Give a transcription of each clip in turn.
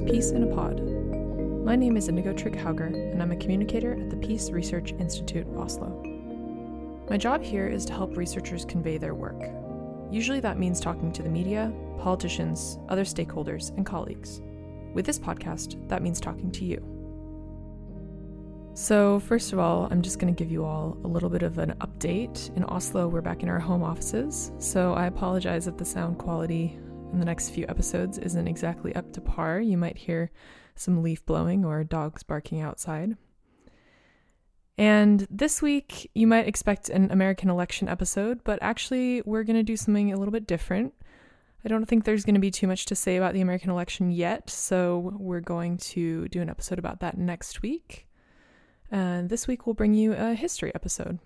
Peace in a Pod. My name is Indigo Trygg Hauger, and I'm a communicator at the Peace Research Institute Oslo. My job here is to help researchers convey their work. Usually that means talking to the media, politicians, other stakeholders, and colleagues. With this podcast, that means talking to you. So, first of all, I'm just going to give you all a little bit of an update. In Oslo, we're back in our home offices, so I apologize if the sound quality in the next few episodes isn't exactly up to par. You might hear some leaf blowing or dogs barking outside. And this week, you might expect an American election episode, but actually, we're going to do something a little bit different. I don't think there's going to be too much to say about the American election yet, so we're going to do an episode about that next week. And this week we'll bring you a history episode.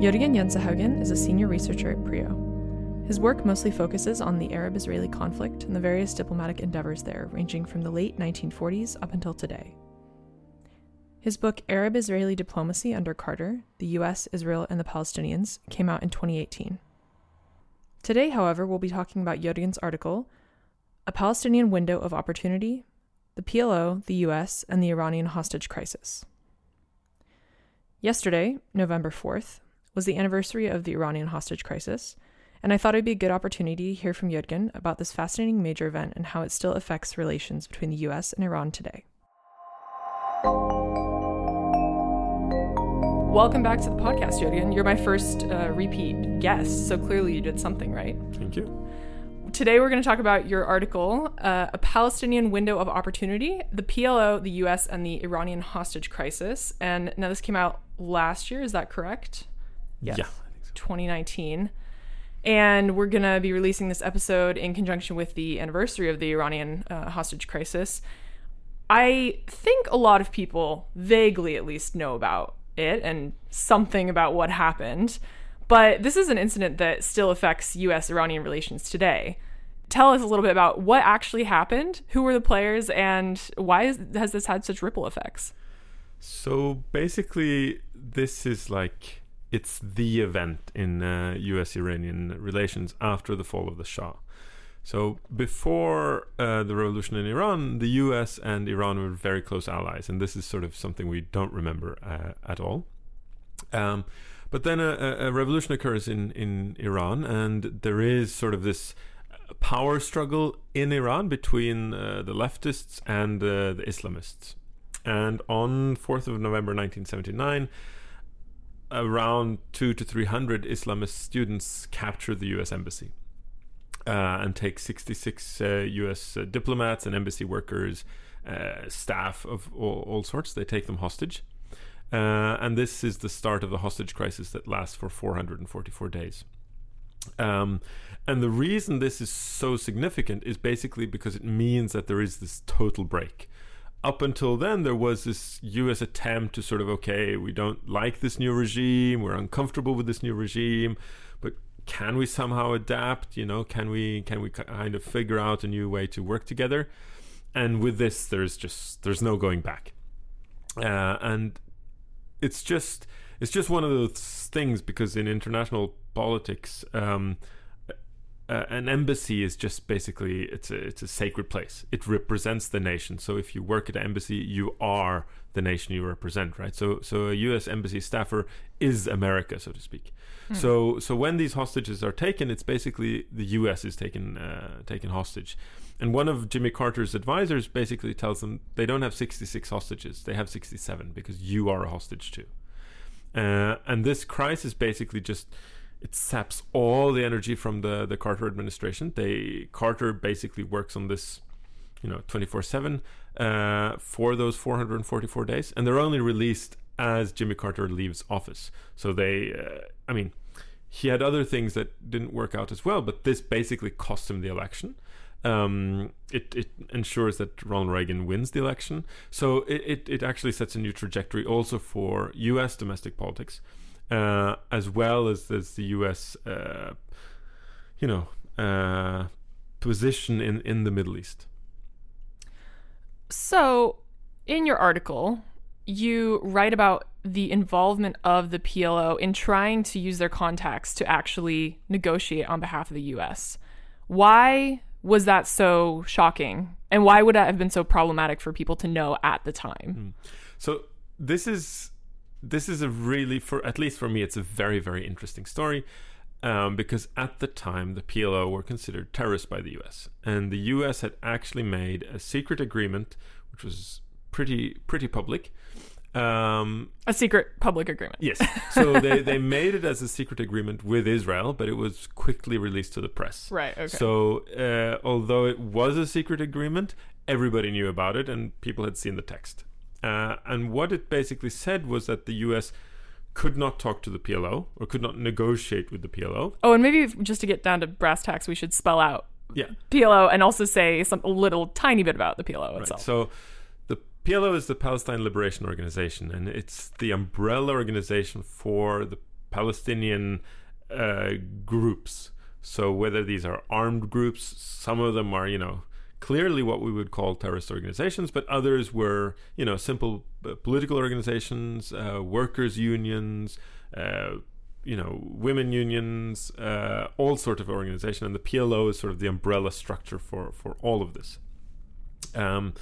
Jørgen Jensehaugen is a senior researcher at PRIO. His work mostly focuses on the Arab Israeli conflict and the various diplomatic endeavors there, ranging from the late 1940s up until today. His book, Arab Israeli Diplomacy Under Carter The US, Israel, and the Palestinians, came out in 2018. Today, however, we'll be talking about Jørgen's article, a Palestinian window of opportunity, the PLO, the US, and the Iranian hostage crisis. Yesterday, November 4th, was the anniversary of the Iranian hostage crisis, and I thought it'd be a good opportunity to hear from Jørgen about this fascinating major event and how it still affects relations between the US and Iran today. Welcome back to the podcast, Jørgen. You're my first uh, repeat guest, so clearly you did something right. Thank you today we're going to talk about your article, uh, A Palestinian Window of Opportunity, the PLO, the US, and the Iranian hostage crisis. And now this came out last year, is that correct? Yes. Yeah. So. 2019. And we're going to be releasing this episode in conjunction with the anniversary of the Iranian uh, hostage crisis. I think a lot of people, vaguely at least, know about it and something about what happened. But this is an incident that still affects US Iranian relations today. Tell us a little bit about what actually happened, who were the players, and why is, has this had such ripple effects? So basically, this is like it's the event in uh, US Iranian relations after the fall of the Shah. So before uh, the revolution in Iran, the US and Iran were very close allies, and this is sort of something we don't remember uh, at all. Um, but then a, a revolution occurs in, in Iran, and there is sort of this power struggle in Iran between uh, the leftists and uh, the Islamists. And on 4th of November 1979, around two to 300 Islamist students capture the US embassy. Uh, and take 66 US uh, uh, diplomats and embassy workers, uh, staff of all, all sorts. They take them hostage. And this is the start of the hostage crisis that lasts for 444 days. Um, and the reason this is so significant is basically because it means that there is this total break. Up until then, there was this US attempt to sort of, okay, we don't like this new regime, we're uncomfortable with this new regime, but can we somehow adapt? You know, can we can we kind of figure out a new way to work together? And with this, there's just there's no going back. Uh, and it's just it's just one of those things because in international politics, um, uh, an embassy is just basically it's a it's a sacred place. It represents the nation. So if you work at an embassy, you are the nation you represent, right? So so a U.S. embassy staffer is America, so to speak. Hmm. So so when these hostages are taken, it's basically the U.S. is taken uh, taken hostage. And one of Jimmy Carter's advisors basically tells them they don't have 66 hostages, they have 67 because you are a hostage too. Uh, and this crisis basically just it saps all the energy from the the Carter administration. They Carter basically works on this, you know, 24/7 uh, for those 444 days, and they're only released as Jimmy Carter leaves office. So they, uh, I mean, he had other things that didn't work out as well, but this basically cost him the election um, it, it ensures that Ronald Reagan wins the election. So it, it, it, actually sets a new trajectory also for U.S. domestic politics, uh, as well as, as the U.S. Uh, you know uh, position in, in the Middle East. So, in your article, you write about the involvement of the PLO in trying to use their contacts to actually negotiate on behalf of the US. Why was that so shocking? And why would that have been so problematic for people to know at the time? Mm. So this is this is a really for at least for me it's a very very interesting story um, because at the time the PLO were considered terrorists by the US and the US had actually made a secret agreement which was pretty pretty public um, a secret public agreement. Yes. So they, they made it as a secret agreement with Israel, but it was quickly released to the press. Right. Okay. So uh, although it was a secret agreement, everybody knew about it and people had seen the text. Uh, and what it basically said was that the U.S. could not talk to the PLO or could not negotiate with the PLO. Oh, and maybe just to get down to brass tacks, we should spell out yeah. PLO and also say some a little tiny bit about the PLO right. itself. So the PLO is the Palestine Liberation Organization, and it's the umbrella organization for the Palestinian uh, groups. So whether these are armed groups, some of them are, you know, clearly what we would call terrorist organizations, but others were, you know, simple uh, political organizations, uh, workers' unions, uh, you know, women unions, uh, all sort of organization, and the PLO is sort of the umbrella structure for for all of this. Um,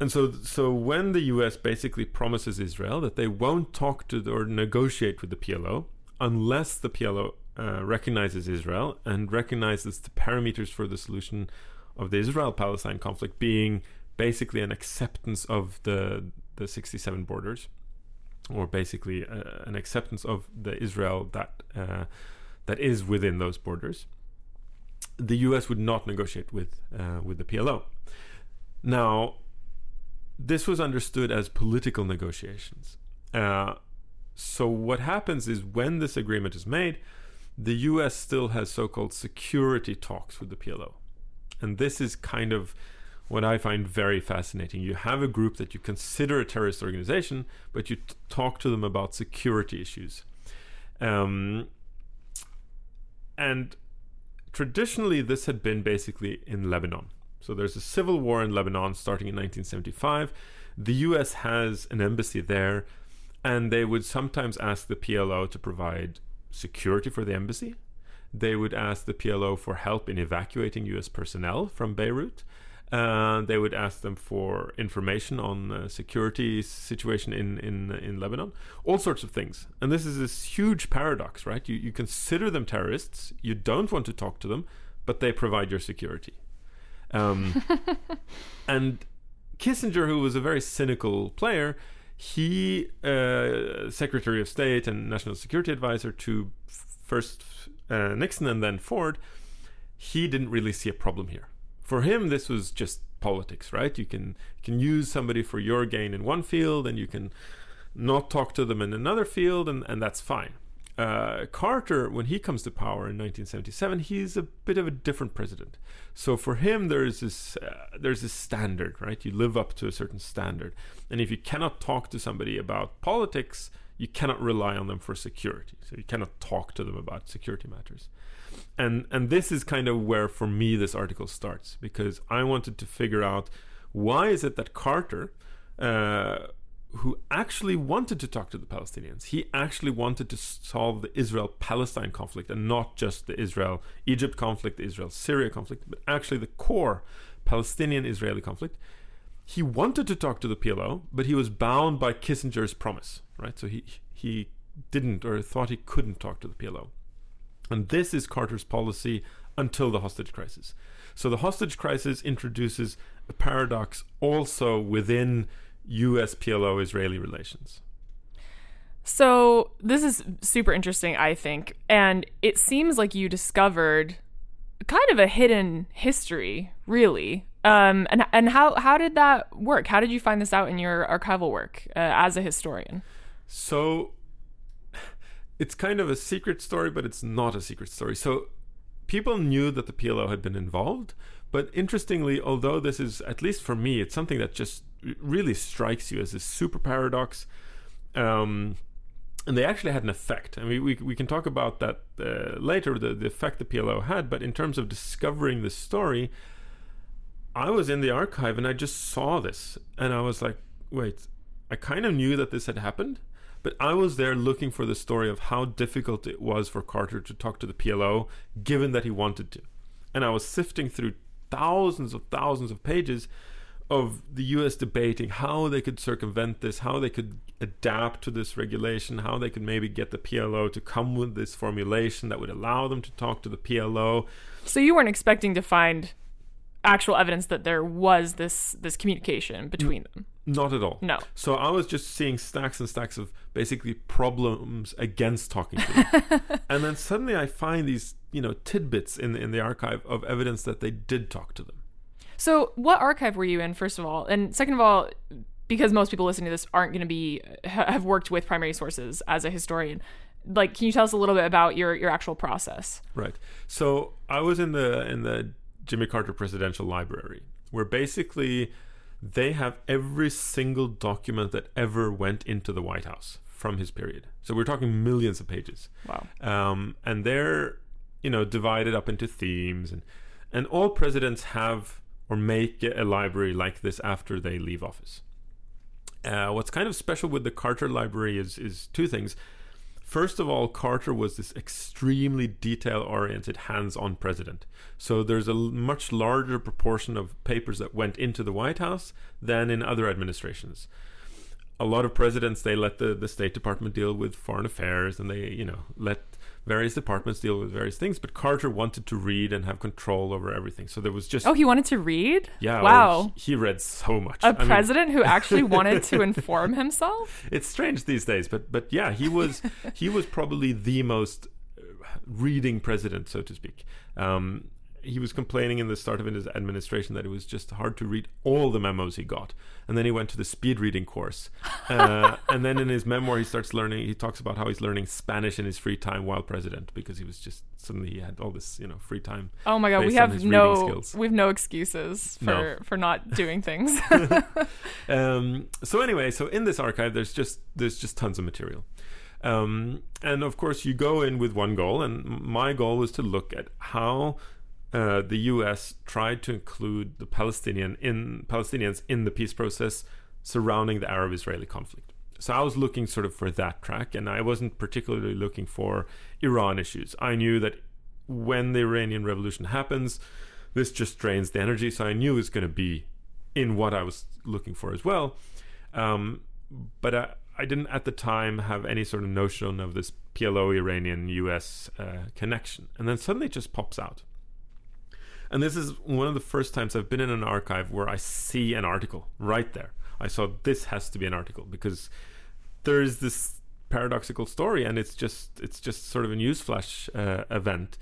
and so, so when the U.S. basically promises Israel that they won't talk to the, or negotiate with the PLO unless the PLO uh, recognizes Israel and recognizes the parameters for the solution of the Israel Palestine conflict being basically an acceptance of the the 67 borders or basically uh, an acceptance of the Israel that uh, that is within those borders the US would not negotiate with uh, with the PLO now this was understood as political negotiations. Uh, so what happens is when this agreement is made the US still has so-called security talks with the PLO and this is kind of what I find very fascinating. You have a group that you consider a terrorist organization, but you t- talk to them about security issues. Um, and traditionally, this had been basically in Lebanon. So there's a civil war in Lebanon starting in 1975. The US has an embassy there, and they would sometimes ask the PLO to provide security for the embassy they would ask the PLO for help in evacuating US personnel from Beirut. Uh, they would ask them for information on the security situation in, in in Lebanon, all sorts of things. And this is this huge paradox, right? You you consider them terrorists, you don't want to talk to them, but they provide your security. Um, and Kissinger, who was a very cynical player, he uh, Secretary of State and National Security Advisor to first uh, Nixon and then Ford, he didn't really see a problem here. For him, this was just politics, right? You can can use somebody for your gain in one field, and you can not talk to them in another field, and, and that's fine. Uh, Carter, when he comes to power in 1977, he's a bit of a different president. So for him, there's this uh, there's this standard, right? You live up to a certain standard, and if you cannot talk to somebody about politics, you cannot rely on them for security. So you cannot talk to them about security matters. And and this is kind of where for me this article starts because I wanted to figure out why is it that Carter uh, who actually wanted to talk to the Palestinians. He actually wanted to solve the Israel Palestine conflict and not just the Israel Egypt conflict, the Israel Syria conflict, but actually the core Palestinian Israeli conflict. He wanted to talk to the PLO, but he was bound by Kissinger's promise right? So he he didn't or thought he couldn't talk to the PLO. And this is Carter's policy until the hostage crisis. So the hostage crisis introduces a paradox also within US PLO Israeli relations. So this is super interesting, I think. And it seems like you discovered kind of a hidden history, really. Um, and and how how did that work? How did you find this out in your archival work uh, as a historian? So it's kind of a secret story, but it's not a secret story. So people knew that the PLO had been involved, but interestingly, although this is, at least for me, it's something that just really strikes you as a super paradox. Um, and they actually had an effect. I mean, we, we can talk about that uh, later, the, the effect the PLO had, but in terms of discovering the story, I was in the archive and I just saw this and I was like, wait, I kind of knew that this had happened, but I was there looking for the story of how difficult it was for Carter to talk to the PLO, given that he wanted to. And I was sifting through thousands of thousands of pages of the US debating how they could circumvent this, how they could adapt to this regulation, how they could maybe get the PLO to come with this formulation that would allow them to talk to the PLO. So you weren't expecting to find actual evidence that there was this this communication between them. Not at all. No. So I was just seeing stacks and stacks of basically problems against talking to them. and then suddenly I find these, you know, tidbits in the, in the archive of evidence that they did talk to them. So what archive were you in first of all? And second of all, because most people listening to this aren't going to be have worked with primary sources as a historian, like can you tell us a little bit about your your actual process? Right. So I was in the in the Jimmy Carter Presidential Library, where basically they have every single document that ever went into the White House from his period. So we're talking millions of pages. Wow. Um, and they're, you know, divided up into themes, and and all presidents have or make a library like this after they leave office. Uh, what's kind of special with the Carter Library is is two things. First of all, Carter was this extremely detail oriented, hands on president. So there's a much larger proportion of papers that went into the White House than in other administrations. A lot of presidents, they let the, the State Department deal with foreign affairs and they, you know, let various departments deal with various things, but Carter wanted to read and have control over everything. So there was just Oh, he wanted to read? yeah, Wow. he, he read so much. a I mean, president who actually wanted to inform himself? it's strange these days, but but yeah, he was he was probably the most uh, reading president, so to speak. Um, he was complaining in the start of his administration that it was just hard to read all the memos he got, and then he went to the speed reading course, uh, and then in his memoir he starts learning. He talks about how he's learning Spanish in his free time while president because he was just suddenly he had all this you know free time. Oh my god, we have no we have no excuses for No. for not doing things. um, so anyway, so in this archive, there's just there's just tons of material, um, and of course you go in with one goal, and my goal was to look at how uh, the U.S. tried to include the Palestinian in Palestinians in the peace process surrounding the Arab-Israeli conflict. So I was looking sort of for that track, and I wasn't particularly looking for Iran issues. I knew that when the Iranian Revolution happens, this just drains the energy. So I knew it was going to be in what I was looking for as well. Um, but I, I didn't at the time have any sort of notion of this PLO Iranian US uh, connection. And then suddenly it just pops out. And this is one of the first times I've been in an archive where I see an article right there. I saw this has to be an article because there is this paradoxical story and it's just it's just sort of a newsflash uh, event.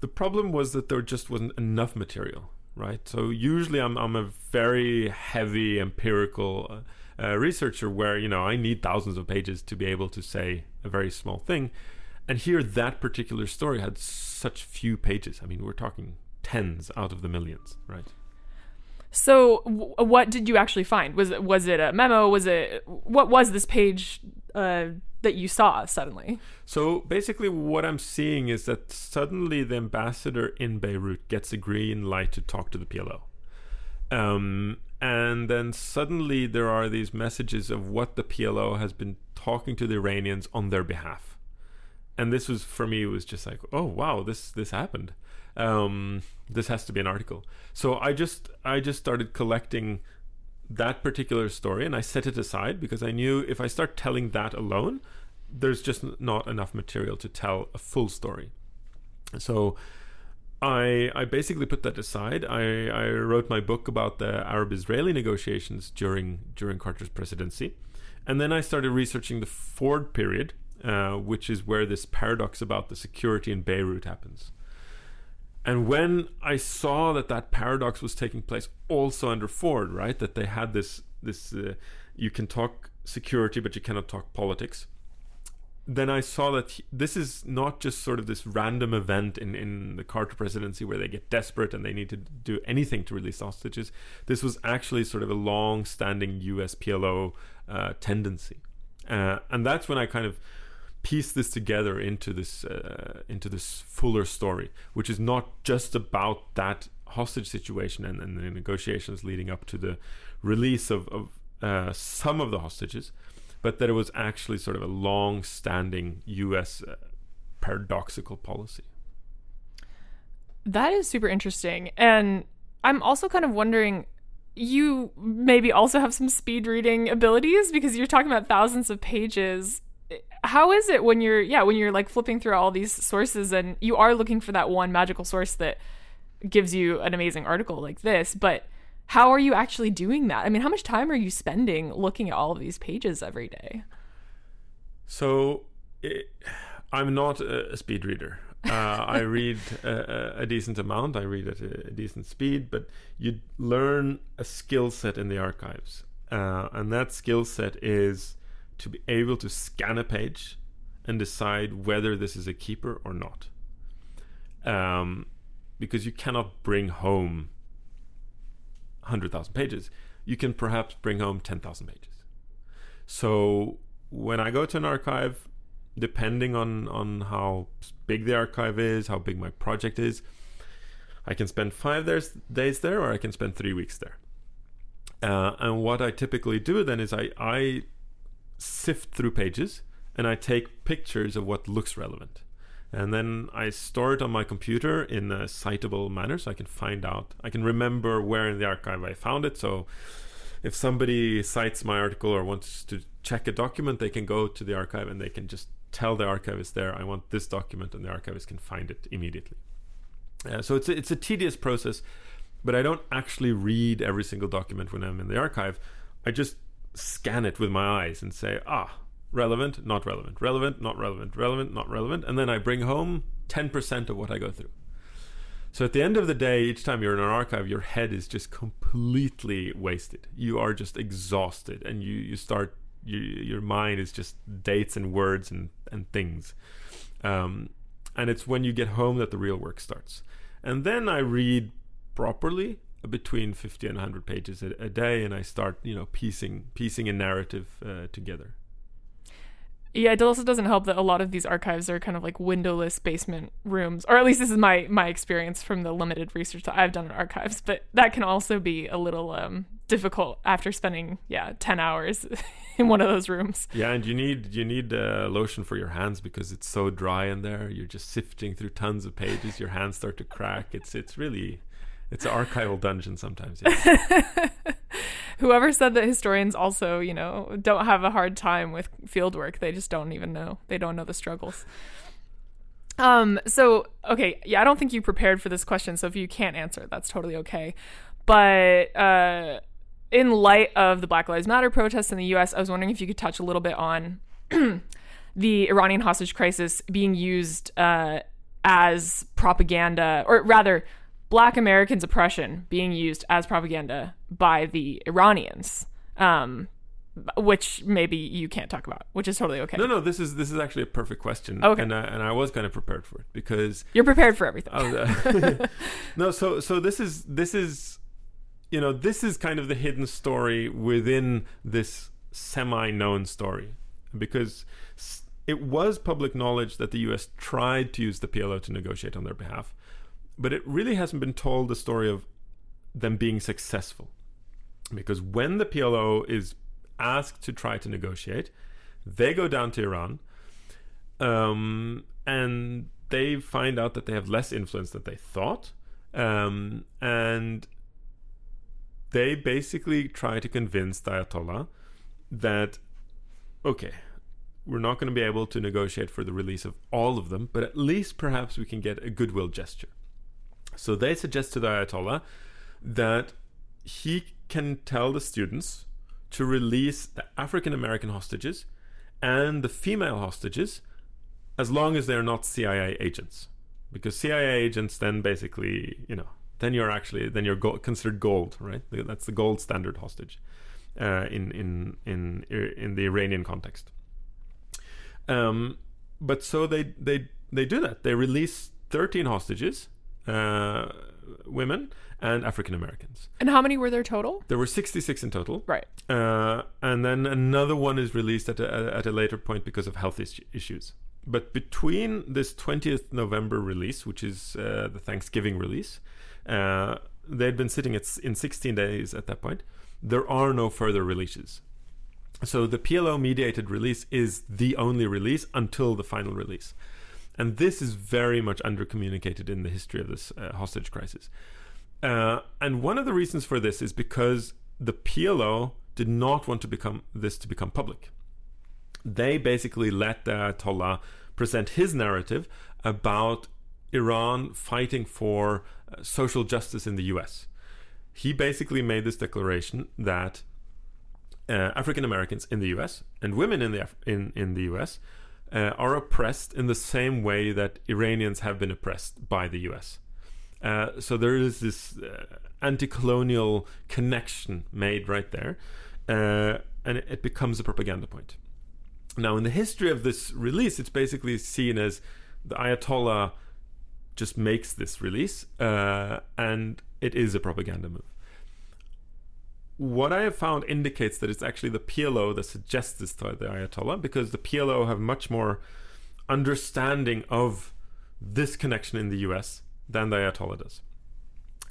The problem was that there just wasn't enough material, right? So usually I'm I'm a very heavy empirical uh, uh, researcher where you know I need thousands of pages to be able to say a very small thing, and here that particular story had such few pages. I mean, we're talking tens out of the millions, right? so, w- what did you actually find? Was it was it a memo? Was it what was this page uh, that you saw suddenly? So basically, what I'm seeing is that suddenly the ambassador in Beirut gets a green light to talk to the PLO. Um, and then suddenly there are these messages of what the PLO has been talking to the Iranians on their behalf. And this was for me it was just like, oh wow, this this happened. Um, this has to be an article. So I just I just started collecting that particular story and I set it aside because I knew if I start telling that alone, there's just not enough material to tell a full story. So I I basically put that aside. I, I wrote my book about the Arab-Israeli negotiations during during Carter's presidency, and then I started researching the Ford period, uh, which is where this paradox about the security in Beirut happens. And when I saw that that paradox was taking place also under Ford, right, that they had this this uh, you can talk security but you cannot talk politics then I saw that he- this is not just sort of this random event in, in the Carter presidency where they get desperate and they need to do anything to release hostages. This was actually sort of a long standing US PLO uh, tendency. Uh, and that's when I kind of pieced this together into this uh, into this fuller story, which is not just about that hostage situation and, and the negotiations leading up to the release of, of uh, some of the hostages, but that it was actually sort of a long-standing U.S. Uh, paradoxical policy. That is super interesting. And I'm also kind of wondering you maybe also have some speed reading abilities because you're talking about thousands of pages. How is it when you're yeah, when you're like flipping through all these sources and you are looking for that one magical source that gives you an amazing article like this, but how are you actually doing that? I mean, how much time are you spending looking at all of these pages every day? So, it, I'm not a, speed reader. Uh, I read a, a, decent amount. I read at a, a, decent speed, but you learn a skill set in the archives, uh, and that skill set is to be able to scan a page and decide whether this is a keeper or not. Um, because you cannot bring home 100,000 pages. You can perhaps bring home 10,000 pages. So when I go to an archive, depending on on how big the archive is, how big my project is. I can spend five days, there, or I can spend three weeks there. Uh, and what I typically do then is I, I sift through pages and I take pictures of what looks relevant. And then I store it on my computer in a citable manner so I can find out, I can remember where in the archive I found it. So if somebody cites my article or wants to check a document, they can go to the archive and they can just tell the archivist there, I want this document, and the archivist can find it immediately. Uh, so it's a, it's a tedious process, but I don't actually read every single document when I'm in the archive. I just scan it with my eyes and say, ah, relevant, not relevant, relevant, not relevant, relevant, not relevant, and then I bring home 10% of what I go through. So at the end of the day, each time you're in an archive, your head is just completely wasted. You are just exhausted, and you you start you, your mind is just dates and words and and things. Um, and it's when you get home that the real work starts. And then I read properly between 50 and 100 pages a, a day, and I start you know piecing piecing a narrative uh, together. Yeah, it also doesn't help that a lot of these archives are kind of like windowless basement rooms, or at least this is my my experience from the limited research that I've done in archives. But that can also be a little um, difficult after spending yeah ten hours in one of those rooms. Yeah, and you need you need uh, lotion for your hands because it's so dry in there. You're just sifting through tons of pages. Your hands start to crack. It's it's really it's an archival dungeon sometimes. Whoever said that historians also, you know, don't have a hard time with field work, they just don't even know. They don't know the struggles. Um, so okay, yeah, I don't think you prepared for this question, so if you can't answer, that's totally okay. But uh in light of the Black Lives Matter protests in the US, I was wondering if you could touch a little bit on the Iranian hostage crisis being used uh, as propaganda, or rather, black Americans' oppression being used as propaganda by the Iranians. Um, which maybe you can't talk about, which is totally okay. No, no, this is this is actually a perfect question. Okay, and I, and I was kind of prepared for it because you're prepared for everything. uh, no, so so this is this is, you know, this is kind of the hidden story within this semi-known story, because it was public knowledge that the U.S. tried to use the PLO to negotiate on their behalf, but it really hasn't been told the story of them being successful. Because when the PLO is asked to try to negotiate, they go down to Iran um, and they find out that they have less influence than they thought. Um, and they basically try to convince the Ayatollah that, okay, we're not going to be able to negotiate for the release of all of them, but at least perhaps we can get a goodwill gesture. So they suggest to the Ayatollah that he can tell the students to release the African American hostages and the female hostages as long as they're not CIA agents. Because CIA agents then basically, you know, then you're actually then you're go- considered gold, right? That's the gold standard hostage uh, in in in in the Iranian context. Um, but so they they they do that. They release 13 hostages uh, women and African Americans. And how many were there total? There were 66 in total. Right. Uh, and then another one is released at a, at a later point because of health is- issues. But between this 20th November release, which is uh, the Thanksgiving release, uh, they'd been sitting at, in 16 days at that point. there are no further releases. So the PLO mediated release is the only release until the final release. And this is very much undercommunicated in the history of this uh, hostage crisis. Uh, and one of the reasons for this is because the PLO did not want to become this to become public. They basically let the Ayatollah present his narrative about Iran fighting for uh, social justice in the US. He basically made this declaration that uh, African Americans in the US and women in the Af- in in the US uh, are oppressed in the same way that Iranians have been oppressed by the US. Uh, so there is this uh, anti-colonial connection made right there, uh, and it, it becomes a propaganda point. Now, in the history of this release, it's basically seen as the Ayatollah just makes this release, uh, and it is a propaganda move. What I have found indicates that it's actually the PLO that suggests this to the Ayatollah, because the PLO have much more understanding of this connection in the US than the Ayatollah does.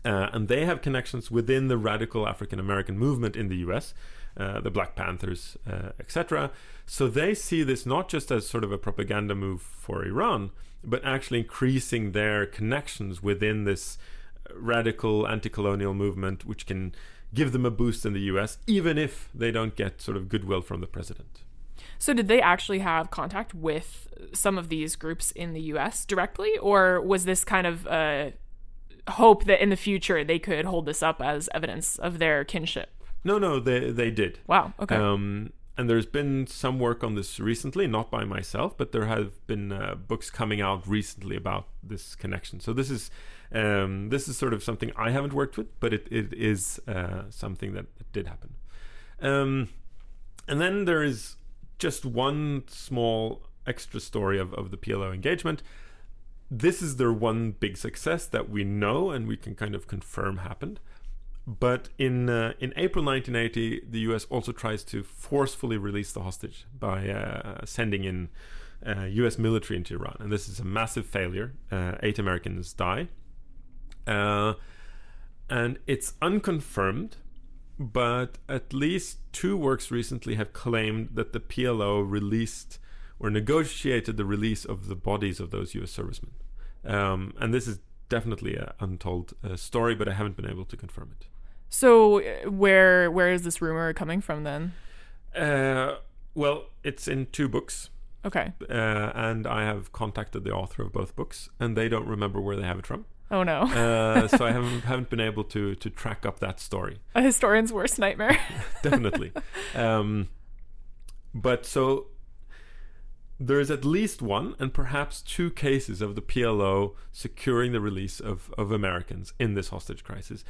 Uh, and they have connections within the radical African American movement in the US, uh, the Black Panthers, uh, etc. So they see this not just as sort of a propaganda move for Iran, but actually increasing their connections within this radical anti colonial movement, which can give them a boost in the US, even if they don't get sort of goodwill from the president. So, did they actually have contact with some of these groups in the US directly, or was this kind of a hope that in the future they could hold this up as evidence of their kinship? No, no, they they did. Wow. Okay. Um, and there's been some work on this recently, not by myself, but there have been uh, books coming out recently about this connection. So this is um, this is sort of something I haven't worked with, but it, it is uh, something that, did happen. Um, and then there is just one small extra story of, of the PLO engagement. This is their one big success that we know and we can kind of confirm happened. But in uh, in April 1980, the U.S. also tries to forcefully release the hostage by uh, sending in uh, U.S. military into Iran, and this is a massive failure. Uh, eight Americans die, uh, and it's unconfirmed. But at least two works recently have claimed that the PLO released or negotiated the release of the bodies of those U.S. servicemen, um, and this is definitely an untold uh, story, but I haven't been able to confirm it. So uh, where where is this rumor coming from then? Uh, well, it's in two books. Okay. Uh, and I have contacted the author of both books, and they don't remember where they have it from. Oh no! uh, so I haven't haven't been able to to track up that story. A historian's worst nightmare. Definitely. Um, but so there is at least one and perhaps two cases of the PLO securing the release of, of Americans in this hostage crisis,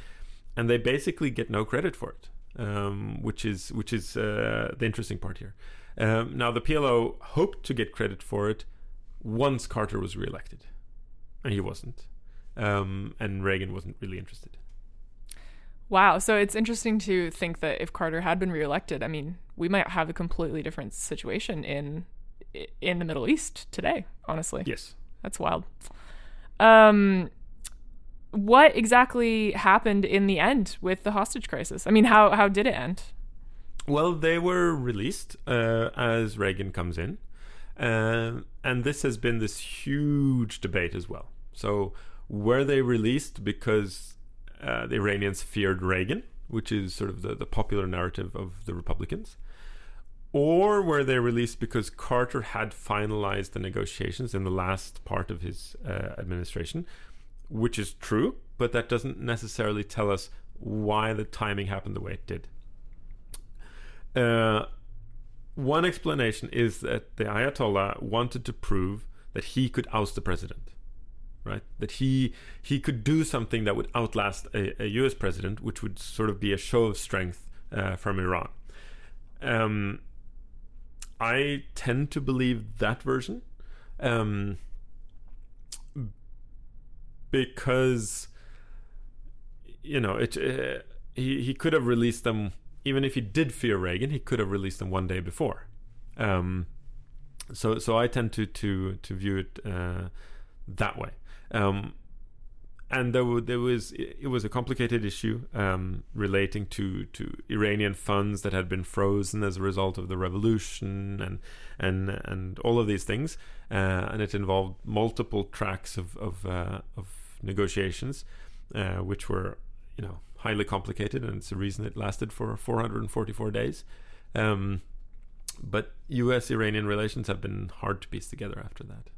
and they basically get no credit for it, um, which is which is uh, the interesting part here. Um, now the PLO hoped to get credit for it once Carter was reelected, and he wasn't, um, and Reagan wasn't really interested. Wow. So it's interesting to think that if Carter had been reelected, I mean, we might have a completely different situation in in the Middle East today, honestly. Yes. That's wild. Um what exactly happened in the end with the hostage crisis? I mean, how how did it end? Well, they were released uh, as Reagan comes in, uh, and this has been this huge debate as well. So, were they released because uh, the Iranians feared Reagan, which is sort of the, the popular narrative of the Republicans? or were they released because Carter had finalized the negotiations in the last part of his uh, administration, which is true, but that doesn't necessarily tell us why the timing happened the way it did. Uh, one explanation is that the Ayatollah wanted to prove that he could oust the president, right? That he he could do something that would outlast a, a U.S. president, which would sort of be a show of strength uh, from Iran. Um, I tend to believe that version. Um, because you know it uh, he he could have released them even if he did fear Reagan he could have released them one day before um, so so I tend to to to view it uh, that way um, and there, w- there was it was a complicated issue um, relating to to Iranian funds that had been frozen as a result of the revolution and and and all of these things, uh, and it involved multiple tracks of of, uh, of negotiations, uh, which were you know highly complicated, and it's the reason it lasted for 444 days. Um, but U.S. Iranian relations have been hard to piece together after that.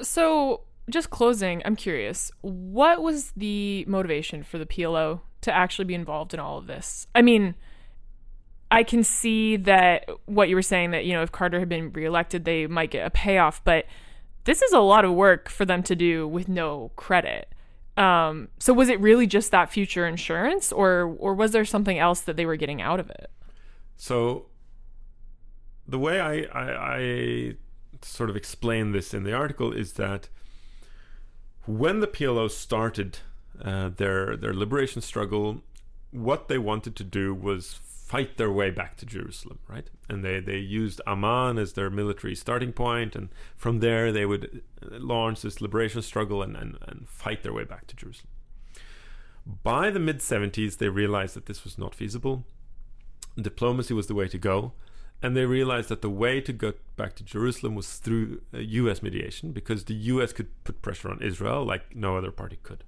So, just closing, I'm curious, what was the motivation for the PLO to actually be involved in all of this? I mean, I can see that what you were saying that, you know, if Carter had been reelected, they might get a payoff, but this is a lot of work for them to do with no credit. Um, so was it really just that future insurance or or was there something else that they were getting out of it? So the way I, I, I sort of explain this in the article is that when the PLO started uh, their their liberation struggle, what they wanted to do was fight their way back to Jerusalem, right? And they, they used Amman as their military starting point, and from there they would launch this liberation struggle and, and, and fight their way back to Jerusalem. By the mid 70s, they realized that this was not feasible. Diplomacy was the way to go, and they realized that the way to go back to Jerusalem was through US mediation because the US could put pressure on Israel like no other party could.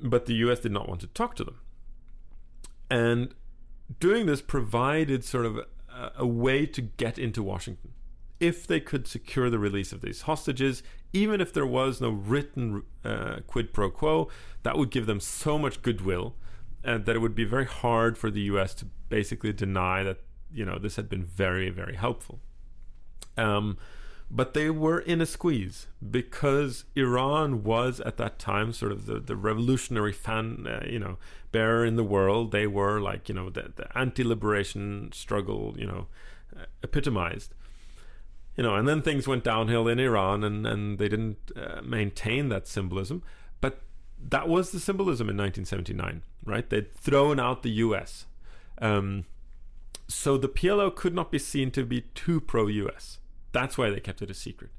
But the US did not want to talk to them. And doing this provided sort of a, a, way to get into Washington. If they could secure the release of these hostages, even if there was no written uh, quid pro quo, that would give them so much goodwill uh, that it would be very hard for the U.S. to basically deny that you know this had been very, very helpful. Um, but they were in a squeeze because Iran was at that time sort of the, the revolutionary fan, uh, you know, bearer in the world. They were like, you know, the, the anti-liberation struggle, you know, uh, epitomized. You know, and then things went downhill in Iran, and and they didn't uh, maintain that symbolism. But that was the symbolism in 1979, right? They'd thrown out the U.S. Um, so the PLO could not be seen to be too pro-U.S that's why they kept it a secret,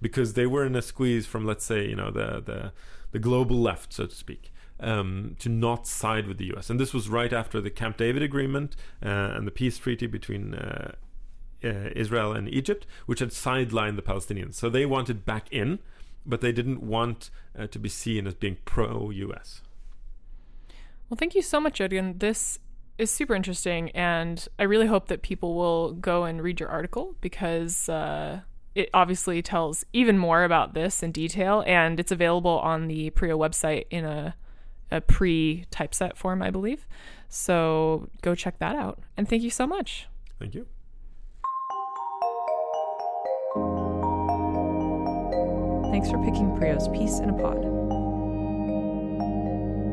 because they were in a squeeze from, let's say, you know, the the, the global left, so to speak. Um, to not side with the U.S. And this was right after the Camp David Agreement uh, and the peace treaty between uh, uh, Israel and Egypt, which had sidelined the Palestinians. So they wanted back in, but they didn't want uh, to be seen as being pro-U.S. Well, thank you so much, Jørgen. This is super interesting, and I really hope that people will go and read your article because uh, it obviously tells even more about this in detail, and it's available on the PRIO website in a a pre typeset form, I believe. So go check that out. And thank you so much. Thank you. Thanks for picking PRIO's Peace in a Pod.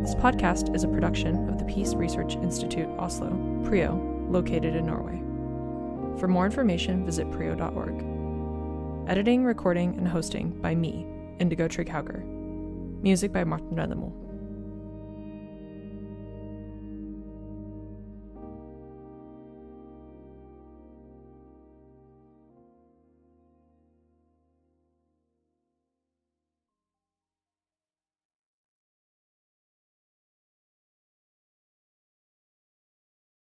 This podcast is a production of the Peace Research Institute Oslo, PRIO, located in Norway. For more information, visit prio.org. Editing, recording, and hosting by me, Indigo Trygg Hauger. Music by Martin Rennemo.